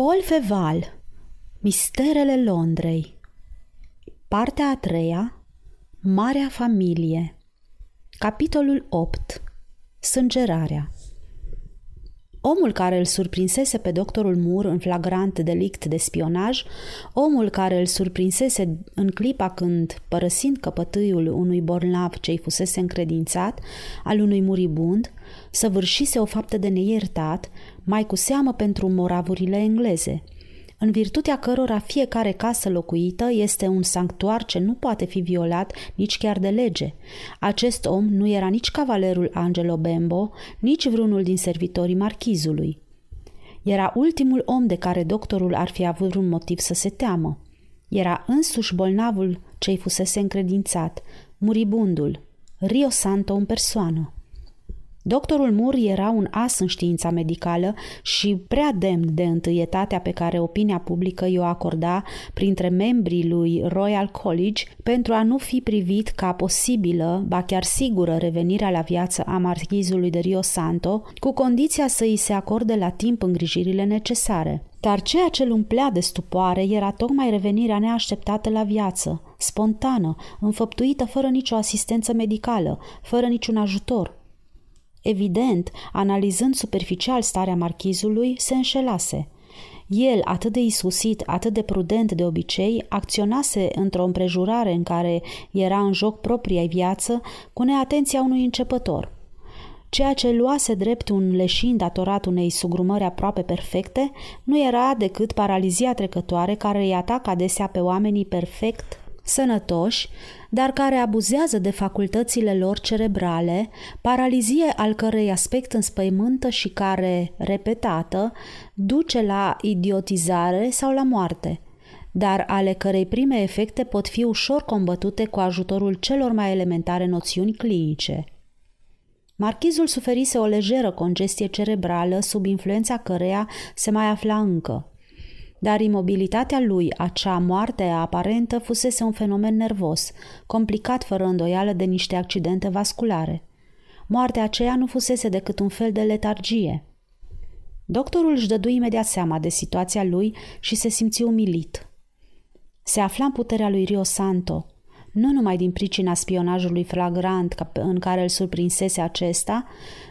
Paul Feval Misterele Londrei. Partea a treia Marea familie. Capitolul 8 Sângerarea Omul care îl surprinsese pe doctorul Moore în flagrant delict de spionaj, omul care îl surprinsese în clipa când, părăsind căpătâiul unui bornav ce-i fusese încredințat, al unui muribund, săvârșise o faptă de neiertat, mai cu seamă pentru moravurile engleze – în virtutea cărora fiecare casă locuită este un sanctuar ce nu poate fi violat nici chiar de lege. Acest om nu era nici cavalerul Angelo Bembo, nici vreunul din servitorii marchizului. Era ultimul om de care doctorul ar fi avut un motiv să se teamă. Era însuși bolnavul ce-i fusese încredințat, muribundul, Rio Santo în persoană. Doctorul Moore era un as în știința medicală și prea demn de întâietatea pe care opinia publică i-o acorda printre membrii lui Royal College pentru a nu fi privit ca posibilă, ba chiar sigură, revenirea la viață a marchizului de Rio Santo, cu condiția să îi se acorde la timp îngrijirile necesare. Dar ceea ce îl umplea de stupoare era tocmai revenirea neașteptată la viață, spontană, înfăptuită fără nicio asistență medicală, fără niciun ajutor – Evident, analizând superficial starea marchizului, se înșelase. El, atât de isusit, atât de prudent de obicei, acționase într-o împrejurare în care era în joc propria viață cu neatenția unui începător. Ceea ce luase drept un leșin datorat unei sugrumări aproape perfecte nu era decât paralizia trecătoare care îi atacă adesea pe oamenii perfect sănătoși, dar care abuzează de facultățile lor cerebrale, paralizie al cărei aspect înspăimântă și care, repetată, duce la idiotizare sau la moarte, dar ale cărei prime efecte pot fi ușor combătute cu ajutorul celor mai elementare noțiuni clinice. Marchizul suferise o lejeră congestie cerebrală sub influența căreia se mai afla încă – dar imobilitatea lui, acea moarte aparentă, fusese un fenomen nervos, complicat fără îndoială de niște accidente vasculare. Moartea aceea nu fusese decât un fel de letargie. Doctorul își dădu imediat seama de situația lui și se simți umilit. Se afla în puterea lui Rio Santo, nu numai din pricina spionajului flagrant în care îl surprinsese acesta,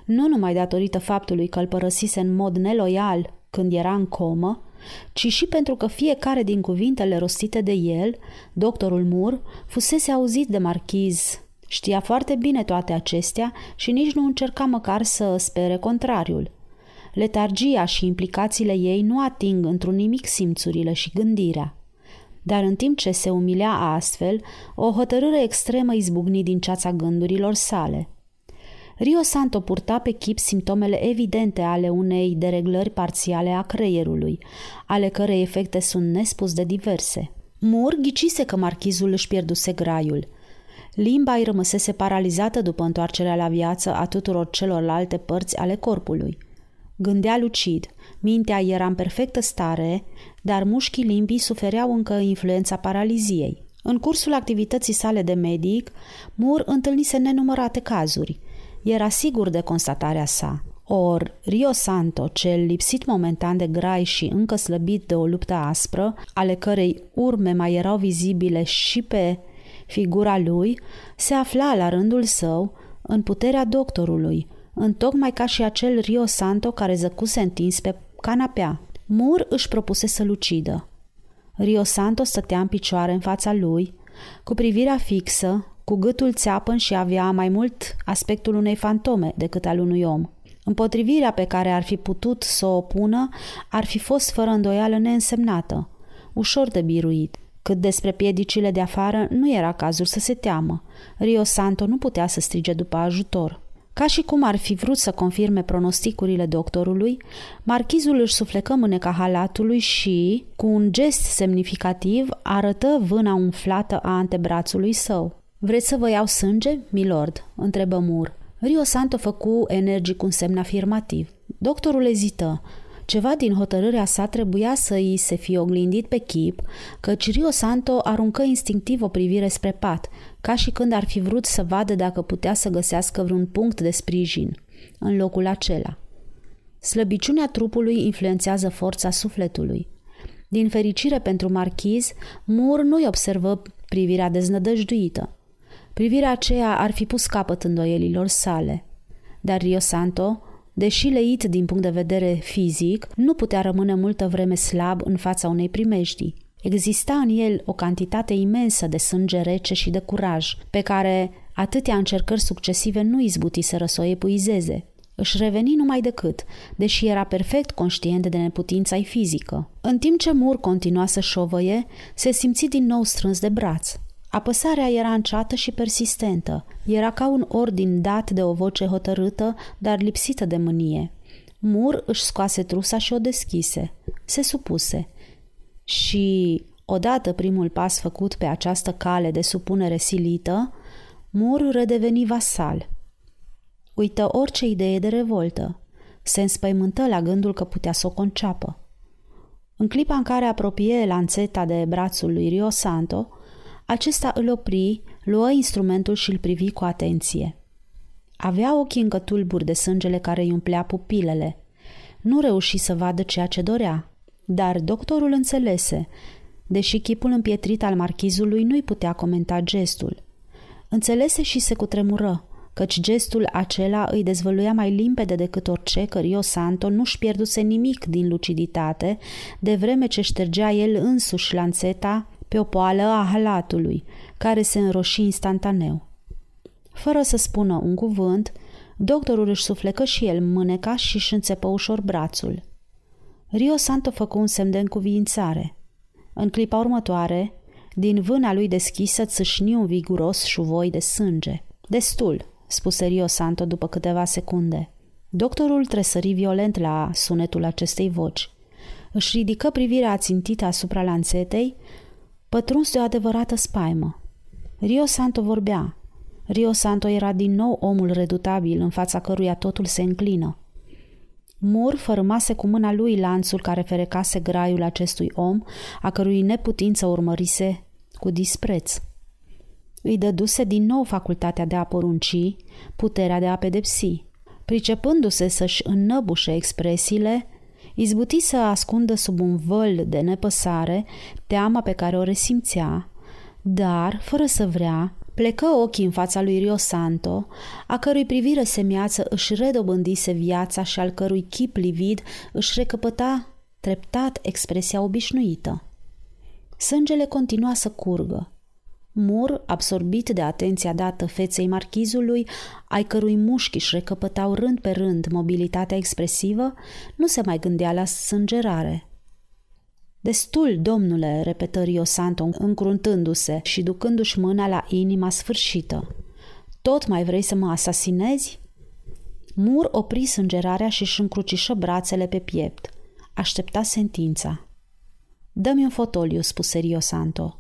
nu numai datorită faptului că îl părăsise în mod neloial când era în comă, ci și pentru că fiecare din cuvintele rostite de el, doctorul Moore, fusese auzit de marchiz. Știa foarte bine toate acestea și nici nu încerca măcar să spere contrariul. Letargia și implicațiile ei nu ating într-un nimic simțurile și gândirea. Dar în timp ce se umilea astfel, o hotărâre extremă izbucni din ceața gândurilor sale – Rio Santo purta pe chip simptomele evidente ale unei dereglări parțiale a creierului, ale cărei efecte sunt nespus de diverse. Mur ghicise că marchizul își pierduse graiul. Limba îi rămăsese paralizată după întoarcerea la viață a tuturor celorlalte părți ale corpului. Gândea lucid, mintea era în perfectă stare, dar mușchii limbii sufereau încă influența paraliziei. În cursul activității sale de medic, Mur întâlnise nenumărate cazuri – era sigur de constatarea sa. Or, Rio Santo, cel lipsit momentan de grai și încă slăbit de o luptă aspră, ale cărei urme mai erau vizibile și pe figura lui, se afla la rândul său în puterea doctorului, în tocmai ca și acel Rio Santo care zăcuse întins pe canapea. Mur își propuse să-l ucidă. Rio Santo stătea în picioare în fața lui, cu privirea fixă, cu gâtul țeapăn și avea mai mult aspectul unei fantome decât al unui om. Împotrivirea pe care ar fi putut să o pună ar fi fost fără îndoială neînsemnată, ușor de biruit. Cât despre piedicile de afară, nu era cazul să se teamă. Rio Santo nu putea să strige după ajutor. Ca și cum ar fi vrut să confirme pronosticurile doctorului, marchizul își suflecă mâneca halatului și, cu un gest semnificativ, arătă vâna umflată a antebrațului său. Vreți să vă iau sânge, milord?" întrebă Mur. Rio Santo făcu energic un semn afirmativ. Doctorul ezită. Ceva din hotărârea sa trebuia să îi se fie oglindit pe chip, căci Rio Santo aruncă instinctiv o privire spre pat, ca și când ar fi vrut să vadă dacă putea să găsească vreun punct de sprijin în locul acela. Slăbiciunea trupului influențează forța sufletului. Din fericire pentru marchiz, Mur nu-i observă privirea deznădăjduită. Privirea aceea ar fi pus capăt îndoielilor sale. Dar Rio Santo, deși leit din punct de vedere fizic, nu putea rămâne multă vreme slab în fața unei primejdii. Exista în el o cantitate imensă de sânge rece și de curaj, pe care atâtea încercări succesive nu izbutiseră să o epuizeze. Își reveni numai decât, deși era perfect conștient de neputința fizică. În timp ce Mur continua să șovăie, se simți din nou strâns de braț. Apăsarea era înceată și persistentă. Era ca un ordin dat de o voce hotărâtă, dar lipsită de mânie. Mur își scoase trusa și o deschise. Se supuse. Și, odată primul pas făcut pe această cale de supunere silită, Mur redeveni vasal. Uită orice idee de revoltă. Se înspăimântă la gândul că putea să o conceapă. În clipa în care apropie lanțeta de brațul lui Rio Santo, acesta îl opri, luă instrumentul și îl privi cu atenție. Avea ochii încă tulburi de sângele care îi umplea pupilele. Nu reuși să vadă ceea ce dorea, dar doctorul înțelese, deși chipul împietrit al marchizului nu-i putea comenta gestul. Înțelese și se cutremură, căci gestul acela îi dezvăluia mai limpede decât orice că Rio Santo nu-și pierduse nimic din luciditate, de vreme ce ștergea el însuși lanțeta pe o poală a halatului, care se înroși instantaneu. Fără să spună un cuvânt, doctorul își suflecă și el mâneca și își înțepă ușor brațul. Rio Santo făcu un semn de încuviințare. În clipa următoare, din vâna lui deschisă țâșni un viguros șuvoi de sânge. Destul, spuse Rio Santo după câteva secunde. Doctorul tresări violent la sunetul acestei voci. Își ridică privirea ațintită asupra lanțetei, pătruns de o adevărată spaimă. Rio Santo vorbea. Rio Santo era din nou omul redutabil în fața căruia totul se înclină. Mur fărâmase cu mâna lui lanțul care ferecase graiul acestui om, a cărui neputință urmărise cu dispreț. Îi dăduse din nou facultatea de a porunci, puterea de a pedepsi. Pricepându-se să-și înnăbușe expresiile, izbuti să ascundă sub un văl de nepăsare teama pe care o resimțea, dar, fără să vrea, plecă ochii în fața lui Rio Santo, a cărui privire semiață își redobândise viața și al cărui chip livid își recăpăta treptat expresia obișnuită. Sângele continua să curgă. Mur, absorbit de atenția dată feței marchizului, ai cărui mușchi își recăpătau rând pe rând mobilitatea expresivă, nu se mai gândea la sângerare. Destul, domnule, repetă Rio Santo, încruntându-se și ducându-și mâna la inima sfârșită. Tot mai vrei să mă asasinezi? Mur opri sângerarea și își încrucișă brațele pe piept. Aștepta sentința. Dă-mi un fotoliu, spuse Rio Santo.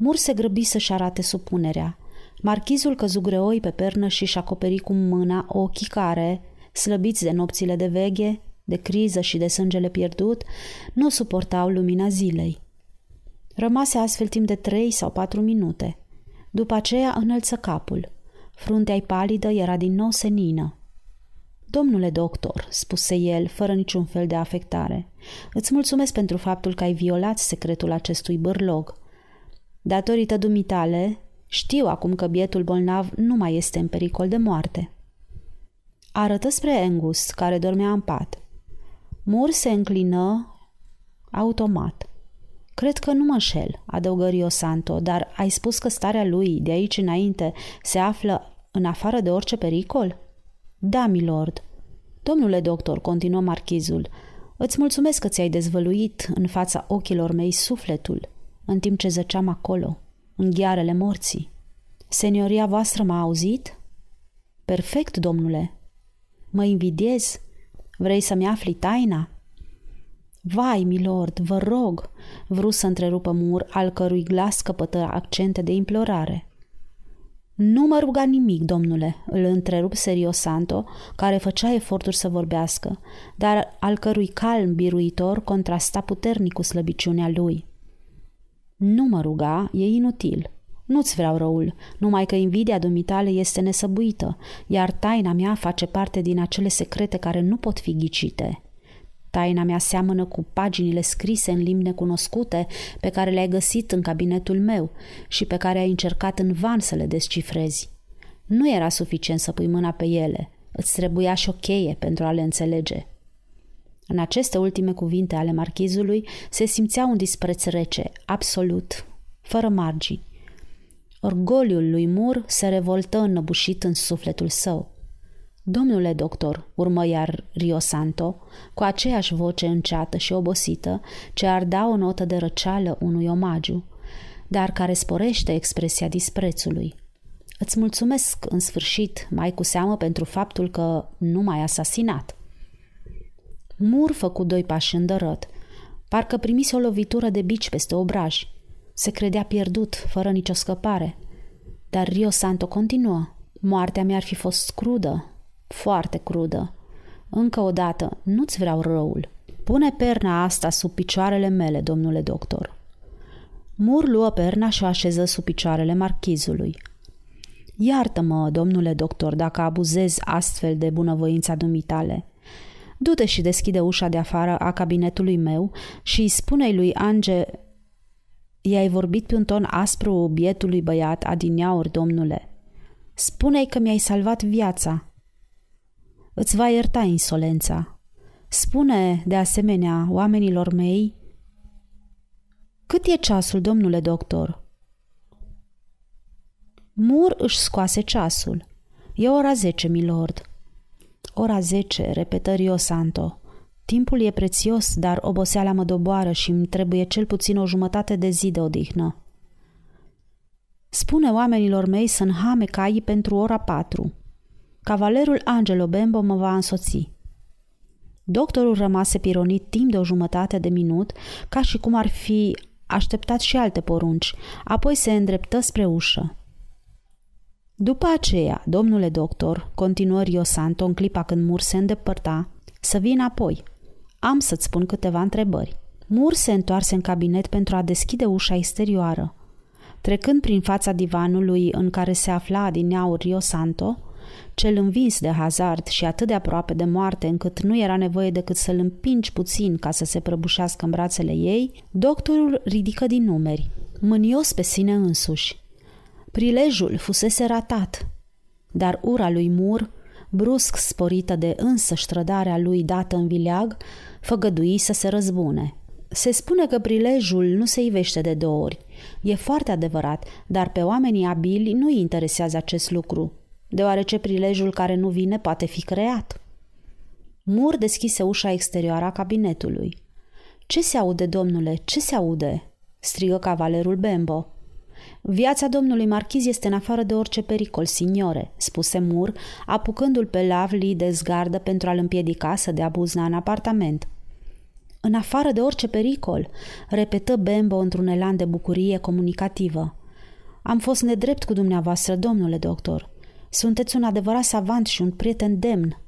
Mur se grăbi să-și arate supunerea. Marchizul căzu greoi pe pernă și-și acoperi cu mâna ochii care, slăbiți de nopțile de veghe, de criză și de sângele pierdut, nu suportau lumina zilei. Rămase astfel timp de trei sau patru minute. După aceea înălță capul. Fruntea-i palidă era din nou senină. Domnule doctor, spuse el, fără niciun fel de afectare, îți mulțumesc pentru faptul că ai violat secretul acestui bărlog. Datorită dumitale, știu acum că bietul bolnav nu mai este în pericol de moarte. Arătă spre Angus, care dormea în pat. Mur se înclină automat. Cred că nu mă înșel, adăugă Rio Santo, dar ai spus că starea lui de aici înainte se află în afară de orice pericol? Da, milord. Domnule doctor, continuă marchizul, îți mulțumesc că ți-ai dezvăluit în fața ochilor mei sufletul, în timp ce zăceam acolo, în ghearele morții. Senioria voastră m-a auzit? Perfect, domnule. Mă invidiez? Vrei să-mi afli taina?" Vai, milord, vă rog!" vrut să întrerupă Mur, al cărui glas căpătă accente de implorare. Nu mă ruga nimic, domnule, îl întrerup serios Santo, care făcea eforturi să vorbească, dar al cărui calm biruitor contrasta puternic cu slăbiciunea lui. Nu mă ruga, e inutil. Nu-ți vreau răul, numai că invidia dumitale este nesăbuită, iar taina mea face parte din acele secrete care nu pot fi ghicite. Taina mea seamănă cu paginile scrise în limbi necunoscute pe care le-ai găsit în cabinetul meu și pe care ai încercat în van să le descifrezi. Nu era suficient să pui mâna pe ele, îți trebuia și o cheie pentru a le înțelege. În aceste ultime cuvinte ale marchizului se simțea un dispreț rece, absolut, fără margini. Orgoliul lui Mur se revoltă înnăbușit în sufletul său. Domnule doctor, urmă iar Rio Santo, cu aceeași voce înceată și obosită, ce ar da o notă de răceală unui omagiu, dar care sporește expresia disprețului. Îți mulțumesc în sfârșit, mai cu seamă pentru faptul că nu m-ai asasinat. Mur făcu doi pași îndărăt. Parcă primise o lovitură de bici peste obraj. Se credea pierdut, fără nicio scăpare. Dar Rio Santo continuă. Moartea mi-ar fi fost crudă, foarte crudă. Încă o dată, nu-ți vreau răul. Pune perna asta sub picioarele mele, domnule doctor. Mur luă perna și o așeză sub picioarele marchizului. Iartă-mă, domnule doctor, dacă abuzez astfel de bunăvoința dumitale. Du-te și deschide ușa de afară a cabinetului meu și spune-i lui Ange... I-ai vorbit pe un ton aspru bietului băiat adineauri, domnule. Spune-i că mi-ai salvat viața. Îți va ierta insolența. Spune, de asemenea, oamenilor mei... Cât e ceasul, domnule doctor? Mur își scoase ceasul. E ora zece, milord. Ora zece, repetă Rio Santo. Timpul e prețios, dar oboseala mă doboară și îmi trebuie cel puțin o jumătate de zi de odihnă. Spune oamenilor mei să nhame caii pentru ora patru. Cavalerul Angelo Bembo mă va însoți. Doctorul rămase pironit timp de o jumătate de minut, ca și cum ar fi așteptat și alte porunci, apoi se îndreptă spre ușă. După aceea, domnule doctor, continuă Rio Santo în clipa când Mur se îndepărta, să vin apoi. Am să-ți spun câteva întrebări. Mur se întoarse în cabinet pentru a deschide ușa exterioară. Trecând prin fața divanului în care se afla adineaur Rio Santo, cel învins de hazard și atât de aproape de moarte încât nu era nevoie decât să-l împingi puțin ca să se prăbușească în brațele ei, doctorul ridică din numeri, mânios pe sine însuși. Prilejul fusese ratat, dar ura lui Mur, brusc sporită de însă trădarea lui dată în vileag, făgădui să se răzbune. Se spune că prilejul nu se ivește de două ori. E foarte adevărat, dar pe oamenii abili nu îi interesează acest lucru, deoarece prilejul care nu vine poate fi creat. Mur deschise ușa exterioară a cabinetului. Ce se aude, domnule? Ce se aude?" strigă cavalerul Bembo. Viața domnului marchiz este în afară de orice pericol, signore, spuse Mur, apucându-l pe Lavli de zgardă pentru a-l împiedica să dea buzna în apartament. În afară de orice pericol, repetă Bembo într-un elan de bucurie comunicativă. Am fost nedrept cu dumneavoastră, domnule doctor. Sunteți un adevărat savant și un prieten demn.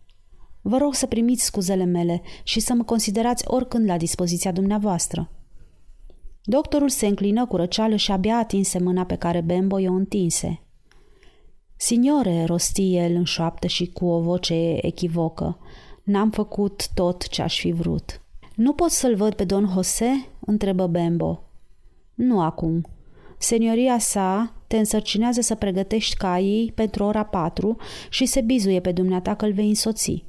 Vă rog să primiți scuzele mele și să mă considerați oricând la dispoziția dumneavoastră. Doctorul se înclină cu răceală și abia atinse mâna pe care Bembo i-o întinse. Signore, rosti el în șoaptă și cu o voce echivocă, n-am făcut tot ce aș fi vrut. Nu pot să-l văd pe don Jose?" întrebă Bembo. Nu acum. Senioria sa te însărcinează să pregătești caii pentru ora patru și se bizuie pe dumneata că îl vei însoți.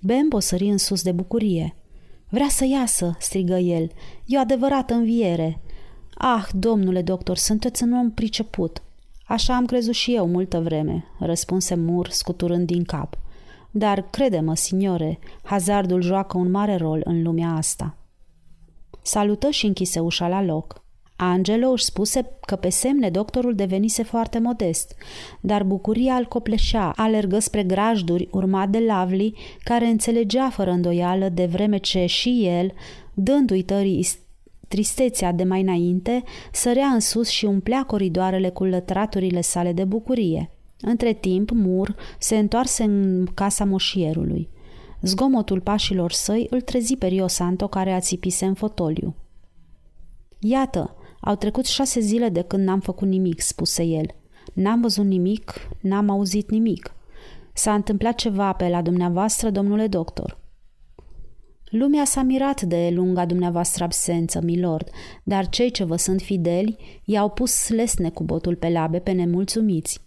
Bembo sări în sus de bucurie. Vrea să iasă, strigă el. E o adevărată înviere. Ah, domnule doctor, sunteți un om priceput. Așa am crezut și eu multă vreme, răspunse Mur, scuturând din cap. Dar, crede-mă, signore, hazardul joacă un mare rol în lumea asta. Salută și închise ușa la loc. Angelo își spuse că pe semne doctorul devenise foarte modest, dar bucuria îl copleșea, alergă spre grajduri, urmat de Lavli, care înțelegea fără îndoială de vreme ce și el, dându-i tării tristețea de mai înainte, sărea în sus și umplea coridoarele cu lătraturile sale de bucurie. Între timp, Mur se întoarse în casa moșierului. Zgomotul pașilor săi îl trezi pe Rio Santo care ațipise în fotoliu. Iată, Au trecut șase zile de când n-am făcut nimic, spuse el. N-am văzut nimic, n-am auzit nimic. S-a întâmplat ceva pe la dumneavoastră, domnule doctor. Lumea s-a mirat de lunga dumneavoastră absență, milord, dar cei ce vă sunt fideli i-au pus lesne cu botul pe labe pe nemulțumiți.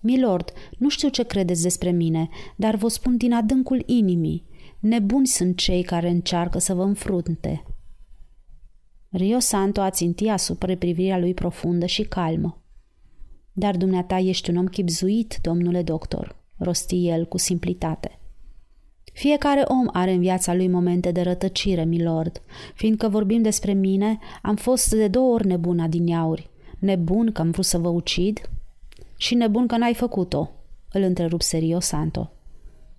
Milord, nu știu ce credeți despre mine, dar vă spun din adâncul inimii. Nebuni sunt cei care încearcă să vă înfrunte. Rio Santo a țintit asupra privirea lui profundă și calmă. Dar dumneata ești un om chipzuit, domnule doctor, rosti el cu simplitate. Fiecare om are în viața lui momente de rătăcire, milord. Fiindcă vorbim despre mine, am fost de două ori nebuna din iauri. Nebun că am vrut să vă ucid și nebun că n-ai făcut-o, îl întrerup serios Santo.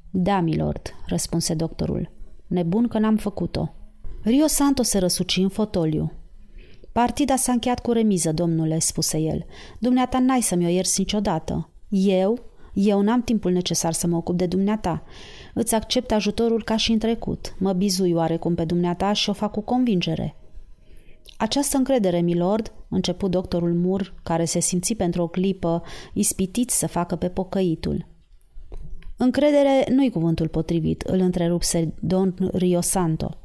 Da, milord, răspunse doctorul. Nebun că n-am făcut-o. Rio Santo se răsuci în fotoliu. Partida s-a încheiat cu remiză, domnule, spuse el. Dumneata n-ai să-mi o ierți niciodată. Eu? Eu n-am timpul necesar să mă ocup de dumneata. Îți accept ajutorul ca și în trecut. Mă bizui oarecum pe dumneata și o fac cu convingere. Această încredere, milord, începu doctorul Mur, care se simți pentru o clipă ispitit să facă pe pocăitul. Încredere nu-i cuvântul potrivit, îl întrerupse Don Rio Santo.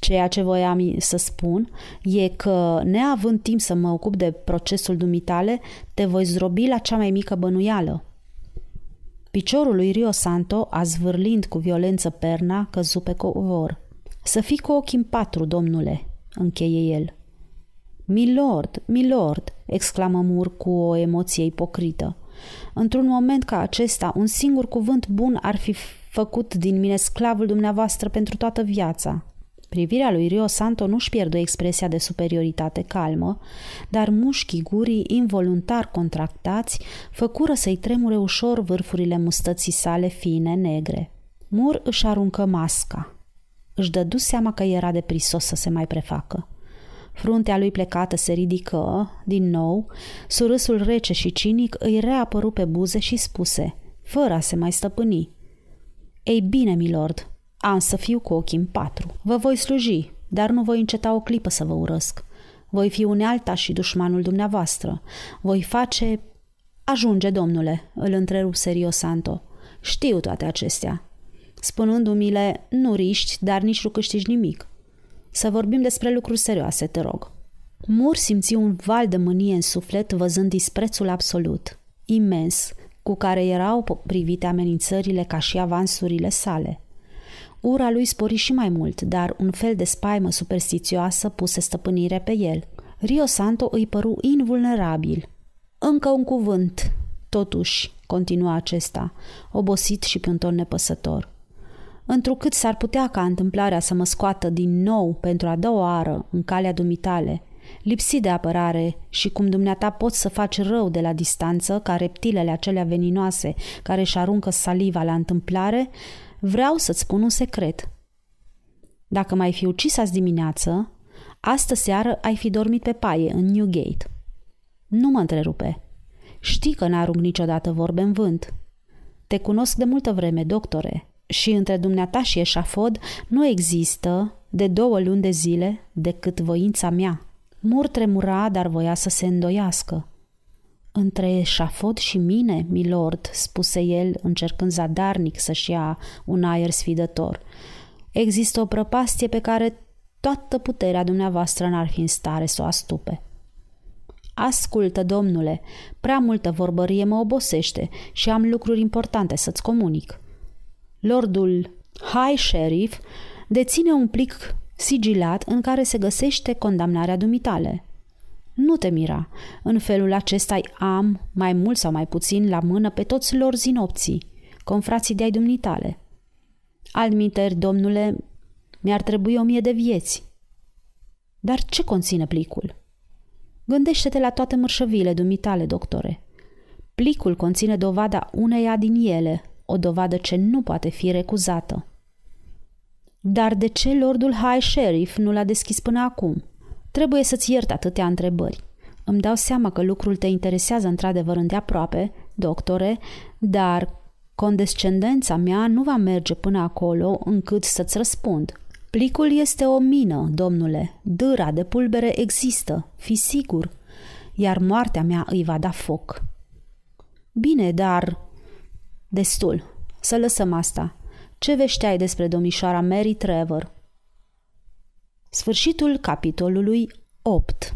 Ceea ce voiam să spun e că, neavând timp să mă ocup de procesul dumitale, te voi zdrobi la cea mai mică bănuială. Piciorul lui Rio Santo, azvârlind cu violență perna, căzu pe covor. Să fii cu ochii în patru, domnule, încheie el. Milord, milord, exclamă Mur cu o emoție ipocrită. Într-un moment ca acesta, un singur cuvânt bun ar fi făcut din mine sclavul dumneavoastră pentru toată viața. Privirea lui Rio Santo nu-și pierde expresia de superioritate calmă, dar mușchii gurii involuntar contractați făcură să-i tremure ușor vârfurile mustății sale fine, negre. Mur își aruncă masca. Își dădu seama că era de prisos să se mai prefacă. Fruntea lui plecată se ridică, din nou, surâsul rece și cinic îi reapăru pe buze și spuse, fără a se mai stăpâni. Ei bine, milord, am să fiu cu ochii în patru. Vă voi sluji, dar nu voi înceta o clipă să vă urăsc. Voi fi unealta și dușmanul dumneavoastră. Voi face... Ajunge, domnule, îl întrerup serios Santo. Știu toate acestea. Spunându-mi-le, nu riști, dar nici nu câștigi nimic. Să vorbim despre lucruri serioase, te rog. Mur simți un val de mânie în suflet văzând disprețul absolut, imens, cu care erau privite amenințările ca și avansurile sale. Ura lui spori și mai mult, dar un fel de spaimă superstițioasă puse stăpânire pe el. Rio Santo îi păru invulnerabil. Încă un cuvânt, totuși, continua acesta, obosit și pe un ton nepăsător. Întrucât s-ar putea ca întâmplarea să mă scoată din nou pentru a doua oară în calea dumitale, lipsit de apărare și cum dumneata poți să faci rău de la distanță ca reptilele acelea veninoase care își aruncă saliva la întâmplare, Vreau să-ți spun un secret. Dacă mai fi ucis azi dimineață, astă seară ai fi dormit pe paie în Newgate. Nu mă întrerupe. Știi că n-arunc niciodată vorbe în vânt. Te cunosc de multă vreme, doctore, și între dumneata și eșafod nu există, de două luni de zile, decât voința mea. Mur tremura, dar voia să se îndoiască. Între eșafod și mine, milord, spuse el, încercând zadarnic să-și ia un aer sfidător. Există o prăpastie pe care toată puterea dumneavoastră n-ar fi în stare să o astupe. Ascultă, domnule, prea multă vorbărie mă obosește și am lucruri importante să-ți comunic. Lordul High Sheriff deține un plic sigilat în care se găsește condamnarea dumitale – nu te mira. În felul acesta am, mai mult sau mai puțin, la mână pe toți lor zinopții, confrații de-ai dumnitale. Alminteri, domnule, mi-ar trebui o mie de vieți. Dar ce conține plicul? Gândește-te la toate mărșăvile dumitale, doctore. Plicul conține dovada uneia din ele, o dovadă ce nu poate fi recuzată. Dar de ce Lordul High Sheriff nu l-a deschis până acum? Trebuie să-ți iert atâtea întrebări. Îmi dau seama că lucrul te interesează într-adevăr îndeaproape, doctore, dar condescendența mea nu va merge până acolo încât să-ți răspund. Plicul este o mină, domnule, dâra de pulbere există, fi sigur, iar moartea mea îi va da foc. Bine, dar... Destul, să lăsăm asta. Ce vești ai despre domnișoara Mary Trevor? Sfârșitul capitolului 8